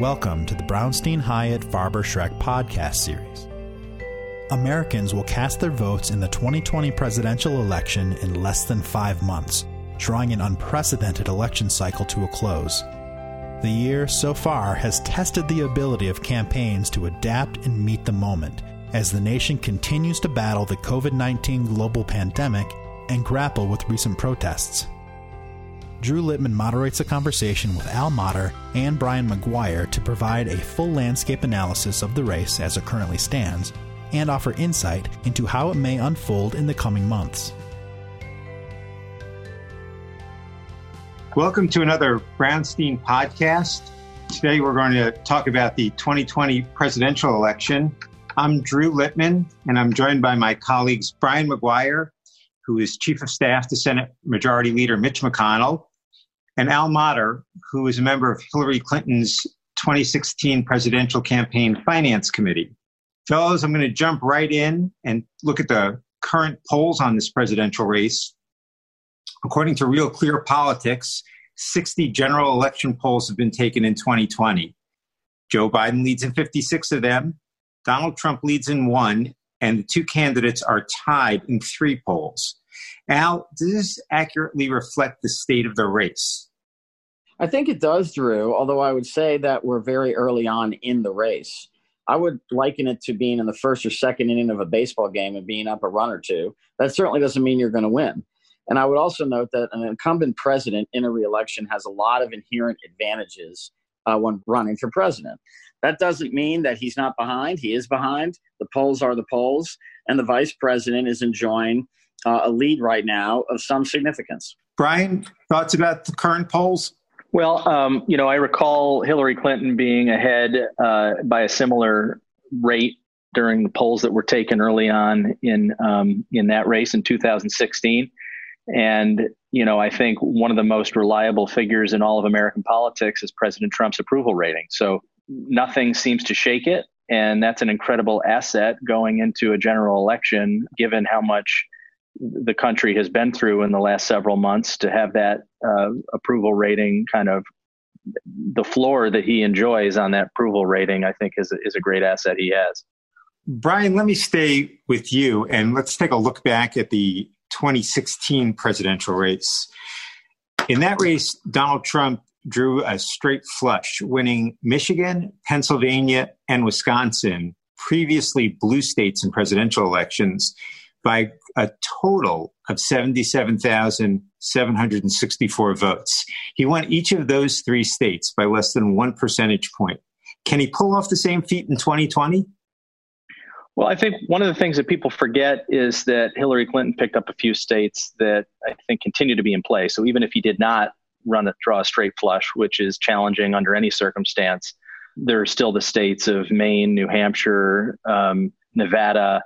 Welcome to the Brownstein Hyatt Farber Schreck podcast series. Americans will cast their votes in the 2020 presidential election in less than five months, drawing an unprecedented election cycle to a close. The year so far has tested the ability of campaigns to adapt and meet the moment as the nation continues to battle the COVID 19 global pandemic and grapple with recent protests. Drew Littman moderates a conversation with Al Mottur and Brian McGuire to provide a full landscape analysis of the race as it currently stands and offer insight into how it may unfold in the coming months. Welcome to another Brownstein podcast. Today we're going to talk about the 2020 presidential election. I'm Drew Littman, and I'm joined by my colleagues Brian McGuire, who is Chief of Staff to Senate Majority Leader Mitch McConnell, and Al Mottur, who is a member of Hillary Clinton's 2016 presidential campaign finance committee. Fellows, I'm going to jump right in and look at the current polls on this presidential race. According to Real Clear Politics, 60 general election polls have been taken in 2020. Joe Biden leads in 56 of them, Donald Trump leads in one, and the two candidates are tied in three polls. Al, does this accurately reflect the state of the race? I think it does, Drew, although I would say that we're very early on in the race. I would liken it to being in the first or second inning of a baseball game and being up a run or two. That certainly doesn't mean you're going to win. And I would also note that an incumbent president in a reelection has a lot of inherent advantages uh, when running for president. That doesn't mean that he's not behind. He is behind. The polls are the polls. And the vice president is enjoying uh, a lead right now of some significance. Brian, thoughts about the current polls? Well, um, you know, I recall Hillary Clinton being ahead uh, by a similar rate during the polls that were taken early on in um, in that race in 2016. And you know, I think one of the most reliable figures in all of American politics is President Trump's approval rating. So nothing seems to shake it, and that's an incredible asset going into a general election, given how much the country has been through in the last several months to have that uh, approval rating kind of the floor that he enjoys on that approval rating, I think is, is a great asset he has. Brian, let me stay with you and let's take a look back at the 2016 presidential race. In that race, Donald Trump drew a straight flush, winning Michigan, Pennsylvania, and Wisconsin, previously blue states in presidential elections by a total of 77,764 votes. He won each of those three states by less than one percentage point. Can he pull off the same feat in 2020? Well, I think one of the things that people forget is that Hillary Clinton picked up a few states that I think continue to be in play. So even if he did not run a draw a straight flush, which is challenging under any circumstance, there are still the states of Maine, New Hampshire, um, Nevada,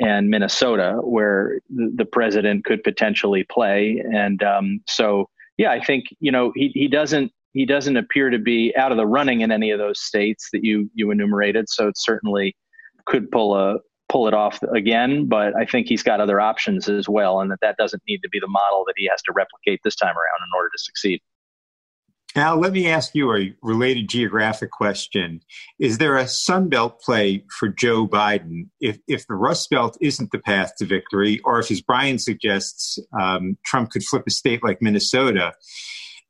and Minnesota, where the, president could potentially play. And um, so, yeah, I think you know he he doesn't he doesn't appear to be out of the running in any of those states that you you enumerated. So it certainly could pull a pull it off again, but I think he's got other options as well, and that that doesn't need to be the model that he has to replicate this time around in order to succeed. Now, let me ask you a related geographic question. Is there a Sunbelt play for Joe Biden if, if the Rust Belt isn't the path to victory, or if, as Brian suggests, um, Trump could flip a state like Minnesota?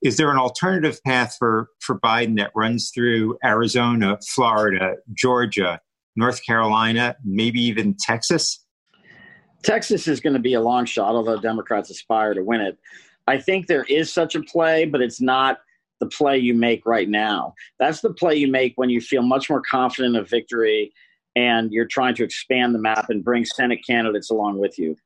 Is there an alternative path for, for Biden that runs through Arizona, Florida, Georgia, North Carolina, maybe even Texas? Texas is going to be a long shot, although Democrats aspire to win it. I think there is such a play, but it's not the play you make right now. That's the play you make when you feel much more confident of victory and you're trying to expand the map and bring Senate candidates along with you.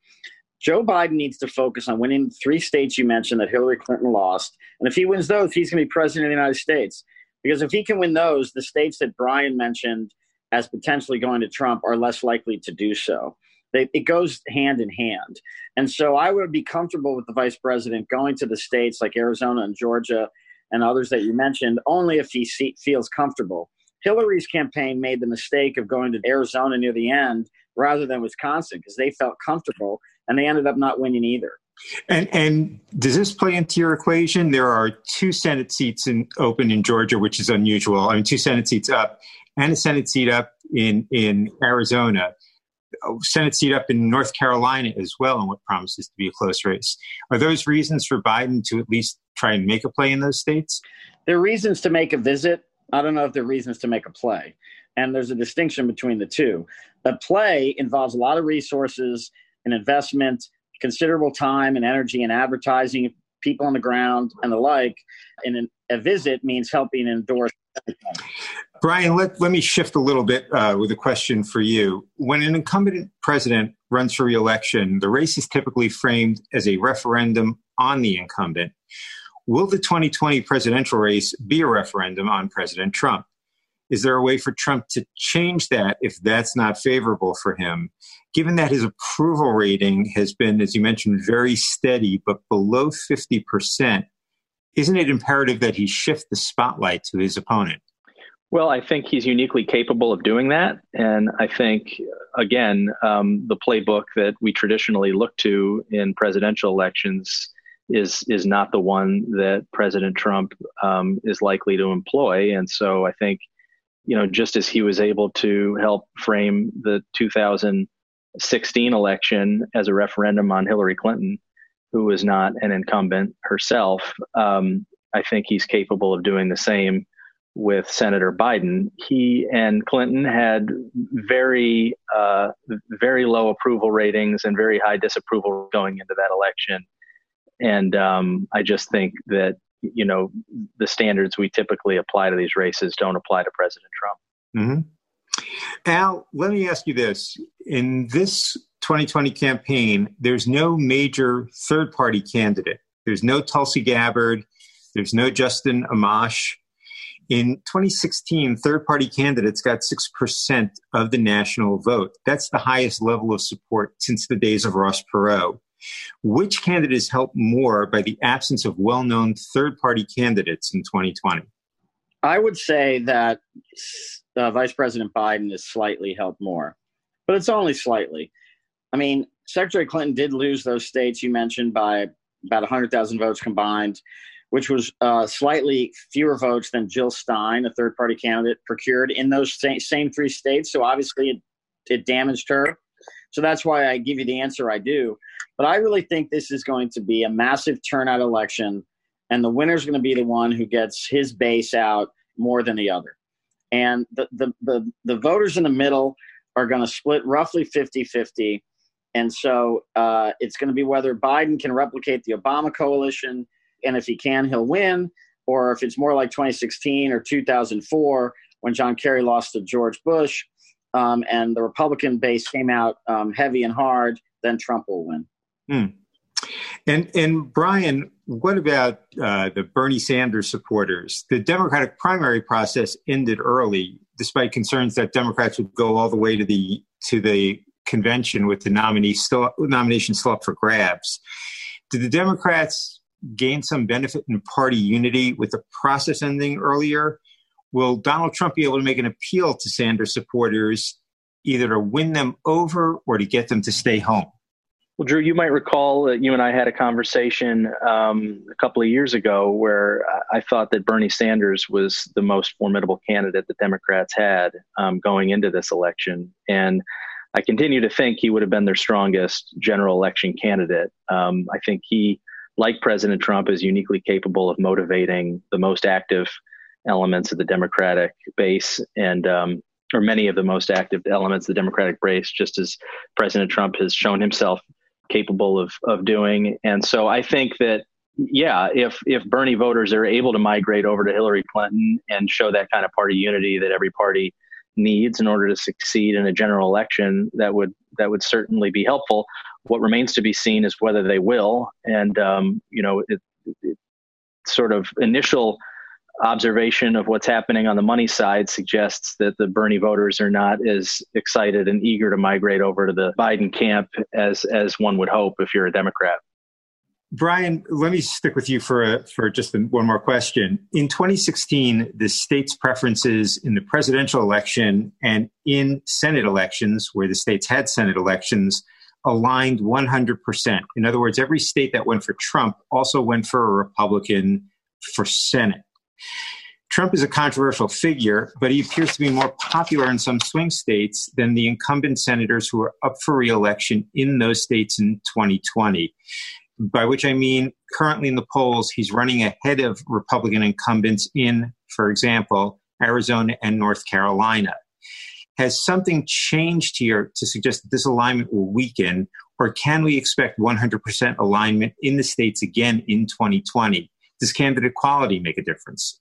Joe Biden needs to focus on winning three states you mentioned that Hillary Clinton lost. And if he wins those, he's going to be president of the United States. Because if he can win those, the states that Brian mentioned as potentially going to Trump are less likely to do so. They, it goes hand in hand. And so I would be comfortable with the vice president going to the states like Arizona and Georgia and others that you mentioned only if he see, feels comfortable. Hillary's campaign made the mistake of going to Arizona near the end rather than Wisconsin because they felt comfortable and they ended up not winning either. And and does this play into your equation? There are two Senate seats in, open in Georgia, which is unusual. I mean, two Senate seats up, and a Senate seat up in in Arizona, Uh, Senate seat up in North Carolina as well, in what promises to be a close race. Are those reasons for Biden to at least try and make a play in those states? There are reasons to make a visit. I don't know if there are reasons to make a play. And there's a distinction between the two. A play involves a lot of resources and investment, considerable time and energy and advertising, people on the ground, and the like. And a visit means helping endorse. Brian, let, let me shift a little bit uh, with a question for you. When an incumbent president runs for reelection, the race is typically framed as a referendum on the incumbent. Will the 2020 presidential race be a referendum on President Trump? Is there a way for Trump to change that if that's not favorable for him? Given that his approval rating has been, as you mentioned, very steady, but below 50%, isn't it imperative that he shift the spotlight to his opponent? Well, I think he's uniquely capable of doing that. And I think, again, um, the playbook that we traditionally look to in presidential elections is is not the one that President Trump um, is likely to employ. And so I think, you know, just as he was able to help frame the 2016 election as a referendum on Hillary Clinton, who was not an incumbent herself, um, I think he's capable of doing the same with Senator Biden. He and Clinton had very, uh, very low approval ratings and very high disapproval going into that election. And um, I just think that you know the standards we typically apply to these races don't apply to President Trump. Mm-hmm. Al, let me ask you this: in this 2020 campaign, there's no major third-party candidate. There's no Tulsi Gabbard. There's no Justin Amash. In 2016, third party candidates got 6% of the national vote. That's the highest level of support since the days of Ross Perot. Which candidate candidates helped more by the absence of well known third party candidates in 2020? I would say that uh, Vice President Biden has slightly helped more, but it's only slightly. I mean, Secretary Clinton did lose those states you mentioned by about 100,000 votes combined which was uh, slightly fewer votes than Jill Stein, a third party candidate, procured in those same, three states. So obviously it, it damaged her. So that's why I give you the answer I do. But I really think this is going to be a massive turnout election, and the winner is going to be the one who gets his base out more than the other. And the, the, the, the voters in the middle are going to split roughly 50 50. And so uh, it's going to be whether Biden can replicate the Obama coalition and if he can, he'll win. Or if it's more like 2016 or 2004 when John Kerry lost to George Bush, um, and the Republican base came out um, heavy and hard, then Trump will win. Hmm. And and Brian, what about uh, the Bernie Sanders supporters? The Democratic primary process ended early, despite concerns that Democrats would go all the way to the to the convention with the nominee still, nomination still up for grabs. Did the Democrats gain some benefit in party unity with the process ending earlier? Will Donald Trump be able to make an appeal to Sanders supporters either to win them over or to get them to stay home? Well, Drew, you might recall that you and I had a conversation um, a couple of years ago where I thought that Bernie Sanders was the most formidable candidate the Democrats had um, going into this election. And I continue to think he would have been their strongest general election candidate. Um, I think he like President Trump, is uniquely capable of motivating the most active elements of the Democratic base and um, or many of the most active elements of the Democratic base, just as President Trump has shown himself capable of of doing. And so I think that yeah, if if Bernie voters are able to migrate over to Hillary Clinton and show that kind of party unity that every party needs in order to succeed in a general election, that would that would certainly be helpful. What remains to be seen is whether they will. And, um, you know, it, it, sort of initial observation of what's happening on the money side suggests that the Bernie voters are not as excited and eager to migrate over to the Biden camp as as one would hope if you're a Democrat. Brian, let me stick with you for a, for just one more question. In 2016, the state's preferences in the presidential election and in Senate elections, where the states had Senate elections, aligned 100%. In other words, every state that went for Trump also went for a Republican for Senate. Trump is a controversial figure, but he appears to be more popular in some swing states than the incumbent senators who are up for reelection in those states in 2020. By which I mean, currently in the polls, he's running ahead of Republican incumbents in, for example, Arizona and North Carolina. Has something changed here to suggest that this alignment will weaken, or can we expect 100% alignment in the states again in 2020? Does candidate quality make a difference?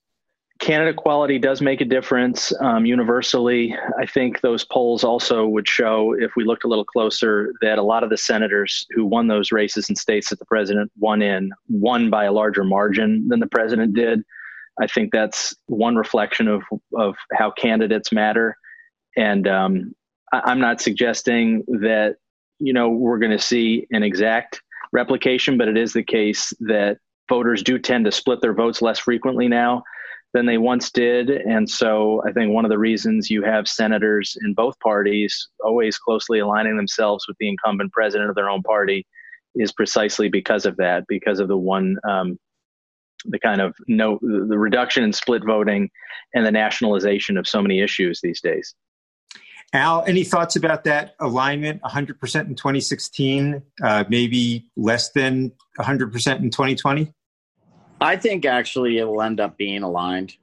Candidate quality does make a difference um, universally. I think those polls also would show, if we looked a little closer, that a lot of the senators who won those races in states that the president won in won by a larger margin than the president did. I think that's one reflection of of how candidates matter, and um, I, am not suggesting that you know we're going to see an exact replication, but it is the case that voters do tend to split their votes less frequently now than they once did. And so I think one of the reasons you have senators in both parties always closely aligning themselves with the incumbent president of their own party is precisely because of that, because of the one, um, the kind of no, the reduction in split voting and the nationalization of so many issues these days. Al, any thoughts about that alignment? 100% in 2016, uh, maybe less than 100% in 2020? I think actually it will end up being aligned.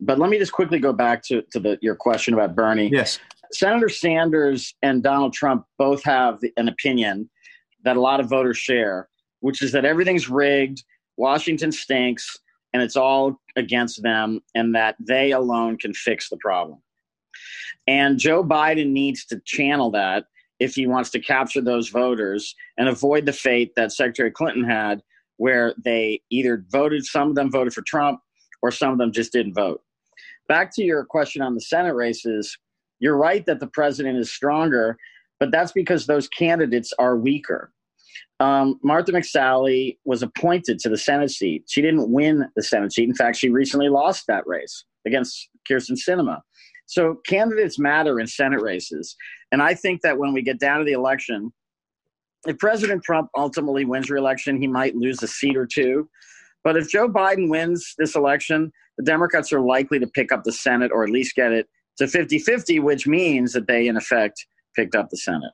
But let me just quickly go back to, to the, your question about Bernie. Yes. Senator Sanders and Donald Trump both have an opinion that a lot of voters share, which is that everything's rigged, Washington stinks, and it's all against them, and that they alone can fix the problem. And Joe Biden needs to channel that if he wants to capture those voters and avoid the fate that Secretary Clinton had, where they either voted, some of them voted for Trump, or some of them just didn't vote. Back to your question on the Senate races, you're right that the president is stronger, but that's because those candidates are weaker. Um, Martha McSally was appointed to the Senate seat. She didn't win the Senate seat. In fact, she recently lost that race against Kyrsten Sinema. So candidates matter in Senate races. And I think that when we get down to the election, if President Trump ultimately wins re-election, he might lose a seat or two. But if Joe Biden wins this election, the Democrats are likely to pick up the Senate or at least get it to 50 50, which means that they, in effect, picked up the Senate.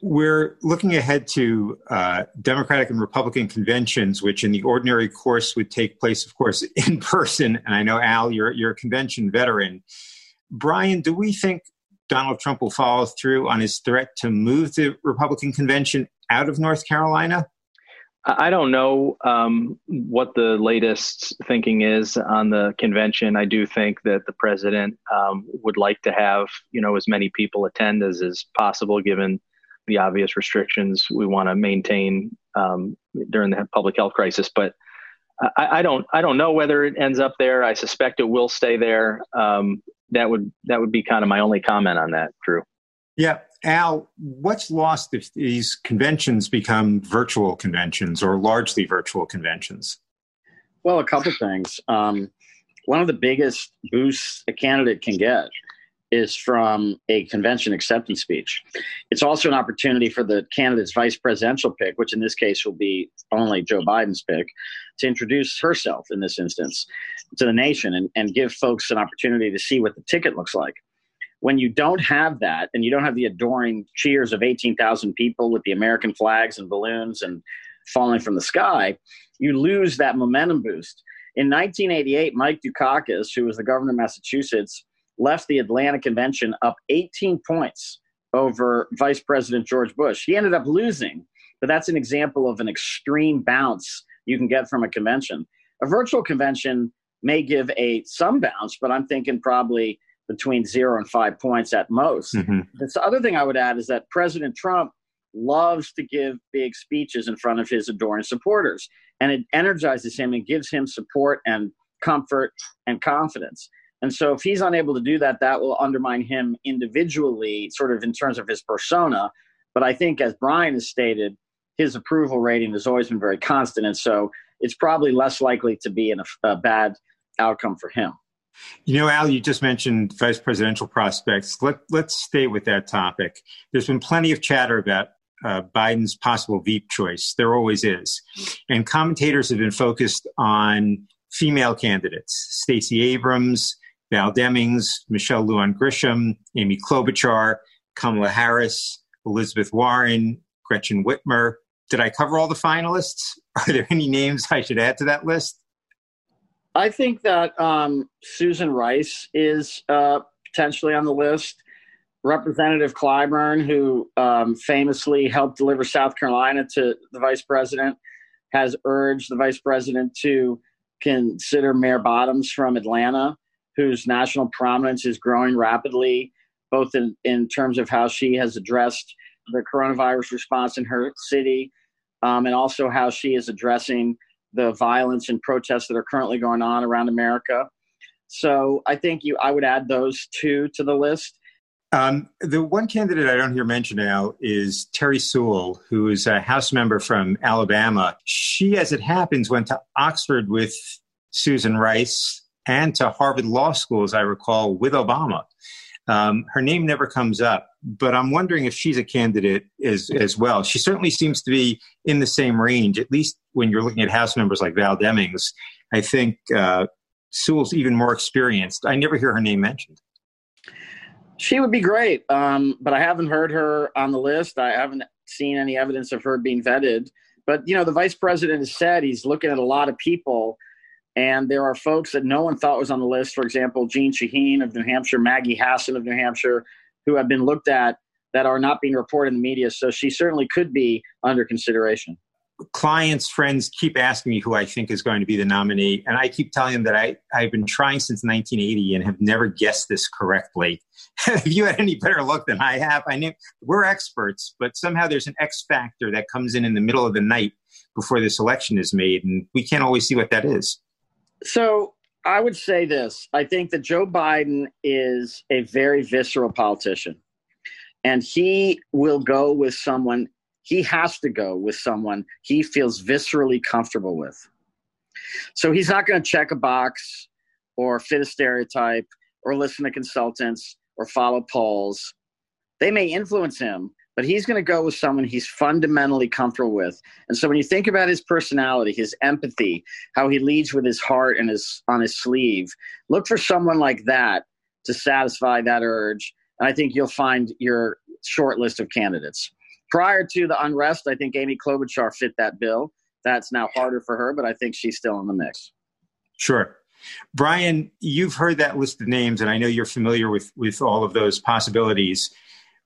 We're looking ahead to uh, Democratic and Republican conventions, which in the ordinary course would take place, of course, in person. And I know, Al, you're, you're a convention veteran. Brian, do we think Donald Trump will follow through on his threat to move the Republican convention out of North Carolina? I don't know um, what the latest thinking is on the convention. I do think that the president um, would like to have you know as many people attend as is possible, given the obvious restrictions we want to maintain um, during the public health crisis. But I, I, don't I don't know whether it ends up there. I suspect it will stay there. Um, that would that would be kind of my only comment on that, Drew. Yeah, Al, what's lost if these conventions become virtual conventions or largely virtual conventions? Well, a couple things. Um, one of the biggest boosts a candidate can get is from a convention acceptance speech. It's also an opportunity for the candidate's vice presidential pick, which in this case will be only Joe Biden's pick, to introduce herself in this instance to the nation and, and give folks an opportunity to see what the ticket looks like when you don't have that and you don't have the adoring cheers of 18,000 people with the American flags and balloons and falling from the sky, you lose that momentum boost. In 1988, Mike Dukakis, who was the governor of Massachusetts, left the Atlanta convention up 18 points over Vice President George Bush. He ended up losing, but that's an example of an extreme bounce you can get from a convention. A virtual convention may give a some bounce, but I'm thinking probably between zero and five points at most. Mm-hmm. The other thing I would add is that President Trump loves to give big speeches in front of his adoring supporters, and it energizes him and gives him support and comfort and confidence. And so, if he's unable to do that, that will undermine him individually, sort of in terms of his persona. But I think, as Brian has stated, his approval rating has always been very constant. And so, it's probably less likely to be a bad outcome for him. You know, Al, you just mentioned vice presidential prospects. Let, let's stay with that topic. There's been plenty of chatter about uh, Biden's possible Veep choice. There always is. And commentators have been focused on female candidates Stacey Abrams, Val Demings, Michelle Lujan Grisham, Amy Klobuchar, Kamala Harris, Elizabeth Warren, Gretchen Whitmer. Did I cover all the finalists? Are there any names I should add to that list? I think that um, Susan Rice is uh, potentially on the list. Representative Clyburn, who um, famously helped deliver South Carolina to the vice president, has urged the vice president to consider Mayor Bottoms from Atlanta, whose national prominence is growing rapidly, both in, in terms of how she has addressed the coronavirus response in her city um, and also how she is addressing the violence and protests that are currently going on around America. So I think you, I would add those two to the list. Um, the one candidate I don't hear mentioned now is Terry Sewell, who is a House member from Alabama. She, as it happens, went to Oxford with Susan Rice and to Harvard Law School, as I recall, with Obama. Um, her name never comes up, but I'm wondering if she's a candidate as, as well. She certainly seems to be in the same range, at least when you're looking at House members like Val Demings. I think uh, Sewell's even more experienced. I never hear her name mentioned. She would be great, um, but I haven't heard her on the list. I haven't seen any evidence of her being vetted. But you know, the vice president has said he's looking at a lot of people, and there are folks that no one thought was on the list. For example, Jeanne Shaheen of New Hampshire, Maggie Hassan of New Hampshire, who have been looked at that are not being reported in the media. So she certainly could be under consideration clients, friends keep asking me who I think is going to be the nominee. And I keep telling them that I, I've been trying since 1980 and have never guessed this correctly. if you had any better luck than I have, I knew we're experts, but somehow there's an X factor that comes in in the middle of the night before this election is made. And we can't always see what that is. So I would say this I think that Joe Biden is a very visceral politician. And he will go with someone he has to go with someone he feels viscerally comfortable with. So he's not going to check a box or fit a stereotype or listen to consultants or follow polls. They may influence him, but he's going to go with someone he's fundamentally comfortable with. And so when you think about his personality, his empathy, how he leads with his heart and his on his sleeve, look for someone like that to satisfy that urge. And I think you'll find your short list of candidates prior to the unrest, I think Amy Klobuchar fit that bill. That's now harder for her, but I think she's still in the mix. Sure. Brian, you've heard that list of names, and I know you're familiar with, with all of those possibilities.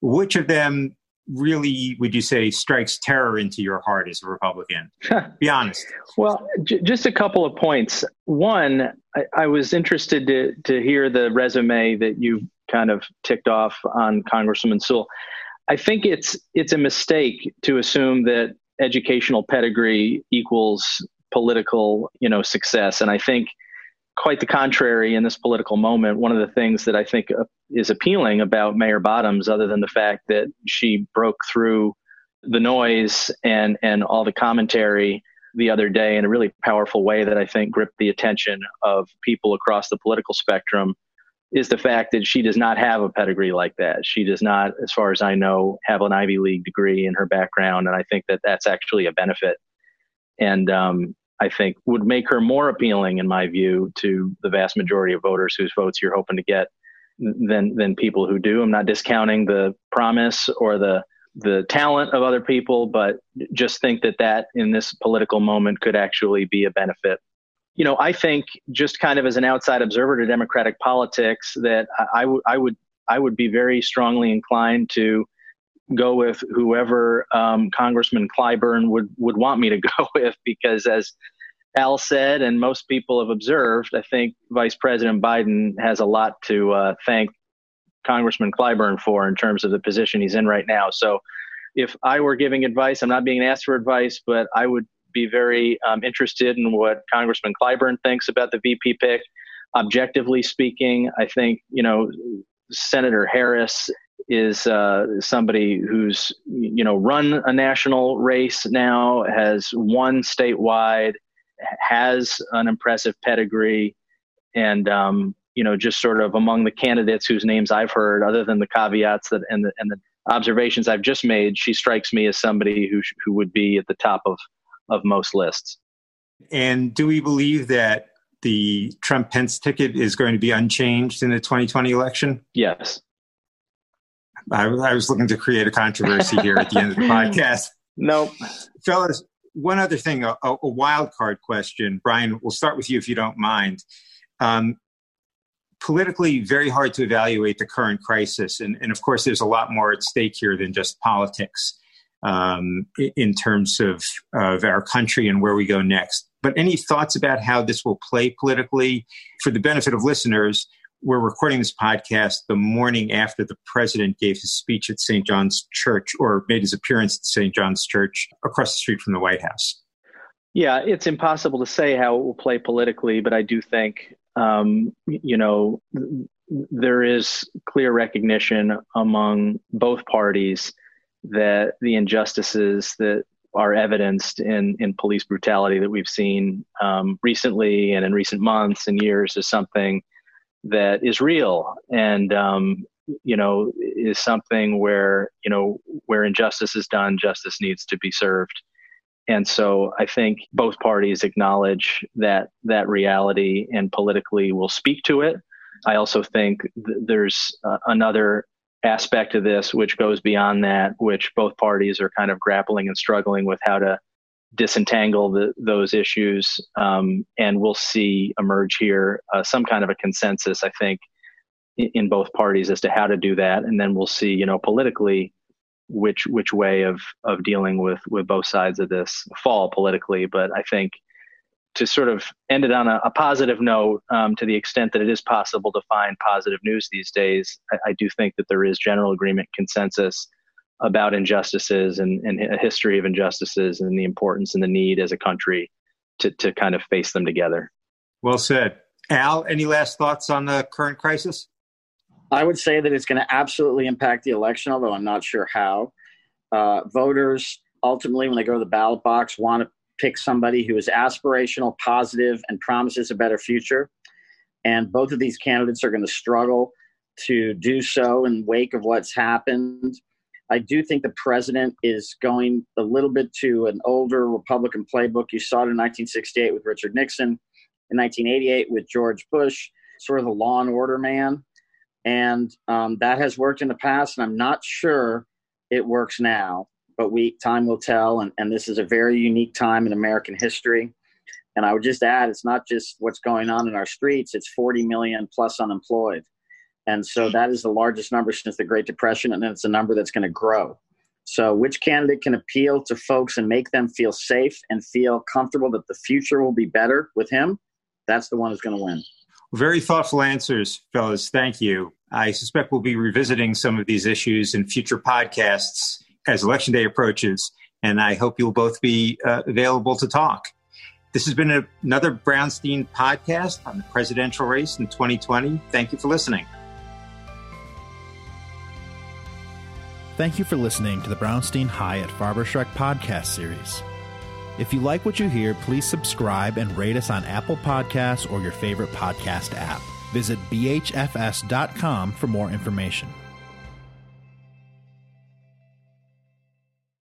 Which of them really would you say strikes terror into your heart as a Republican? Be honest. well, j- just a couple of points. One, I, I was interested to, to hear the resume that you kind of ticked off on Congresswoman Sewell. I think it's it's a mistake to assume that educational pedigree equals political, you know, success. And I think quite the contrary in this political moment. One of the things that I think uh, is appealing about Mayor Bottoms, other than the fact that she broke through the noise and and all the commentary the other day in a really powerful way that I think gripped the attention of people across the political spectrum is the fact that she does not have a pedigree like that. She does not, as far as I know, have an Ivy League degree in her background, and I think that that's actually a benefit, and um, I think would make her more appealing, in my view, to the vast majority of voters whose votes you're hoping to get than than people who do. I'm not discounting the promise or the the talent of other people, but just think that that in this political moment could actually be a benefit you know, I think just kind of as an outside observer to democratic politics, that I, would I would I would be very strongly inclined to go with whoever um, Congressman Clyburn would would want me to go with, because as Al said, and most people have observed, I think Vice President Biden has a lot to uh, thank Congressman Clyburn for in terms of the position he's in right now. So, if I were giving advice, I'm not being asked for advice, but I would be very um, interested in what Congressman Clyburn thinks about the VP pick. Objectively speaking, I think you know Senator Harris is uh, somebody who's you know run a national race now, has won statewide, has an impressive pedigree, and um, you know just sort of among the candidates whose names I've heard, other than the caveats that and the and the observations I've just made, she strikes me as somebody who who would be at the top of of most lists. And do we believe that the Trump Pence ticket is going to be unchanged in the 2020 election? Yes. I, I was looking to create a controversy here at the end of the podcast. Nope. Fellas, one other thing, a, a, wild card question. Brian, we'll start with you if you don't mind. Um, politically, very hard to evaluate the current crisis. And, and, of course, there's a lot more at stake here than just politics um, in terms of, of our country and where we go next. But any thoughts about how this will play politically? For the benefit of listeners, we're recording this podcast the morning after the president gave his speech at St. John's Church or made his appearance at St. John's Church across the street from the White House. Yeah, it's impossible to say how it will play politically, but I do think, um, you know, there is clear recognition among both parties that the injustices that are evidenced in, in police brutality that we've seen um, recently and in recent months and years is something that is real. And um, you know is something where you know where injustice is done justice needs to be served. And so i think both parties acknowledge that that reality and politically will speak to it. I also think th- there's uh, another aspect of this which goes beyond that which both parties are kind of grappling and struggling with how to disentangle the, those issues, um, and we'll see emerge here uh, some kind of a consensus. I think in, in, both parties as to how to do that, and then we'll see, you know, politically which which way of of dealing with with both sides of this fall politically. But I think to sort of end it on a, a positive note, um, to the extent that it is possible to find positive news these days, I, I do think that there is general agreement, consensus about injustices and, and a history of injustices and the importance and the need as a country to, to kind of face them together. Well said. Al, any last thoughts on the current crisis? I would say that it's going to absolutely impact the election, although I'm not sure how. Uh, voters ultimately, when they go to the ballot box, want to pick somebody who is aspirational, positive, and promises a better future. And both of these candidates are going to struggle to do so in wake of what's happened I do think the president is going a little bit to an older Republican playbook. You saw it in 1968 with Richard Nixon, in 1988 with George Bush, sort of the law and order man. And um, that has worked in the past, and I'm not sure it works now. But we time will tell, and, and this is a very unique time in American history. And I would just add, it's not just what's going on in our streets; it's 40 million plus unemployed. And so that is the largest number since the Great Depression, and it's a number that's going to grow. So, which candidate can appeal to folks and make them feel safe and feel comfortable that the future will be better with him? That's the one who's going to win. Very thoughtful answers, fellas. Thank you. I suspect we'll be revisiting some of these issues in future podcasts as Election Day approaches, and I hope you'll both be uh, available to talk. This has been a, another Brownstein podcast on the presidential race in 2020. Thank you for listening. Thank you for listening to the Brownstein Hyatt Farber Schreck podcast series. If you like what you hear, please subscribe and rate us on Apple Podcasts or your favorite podcast app. Visit bhfs.com for more information.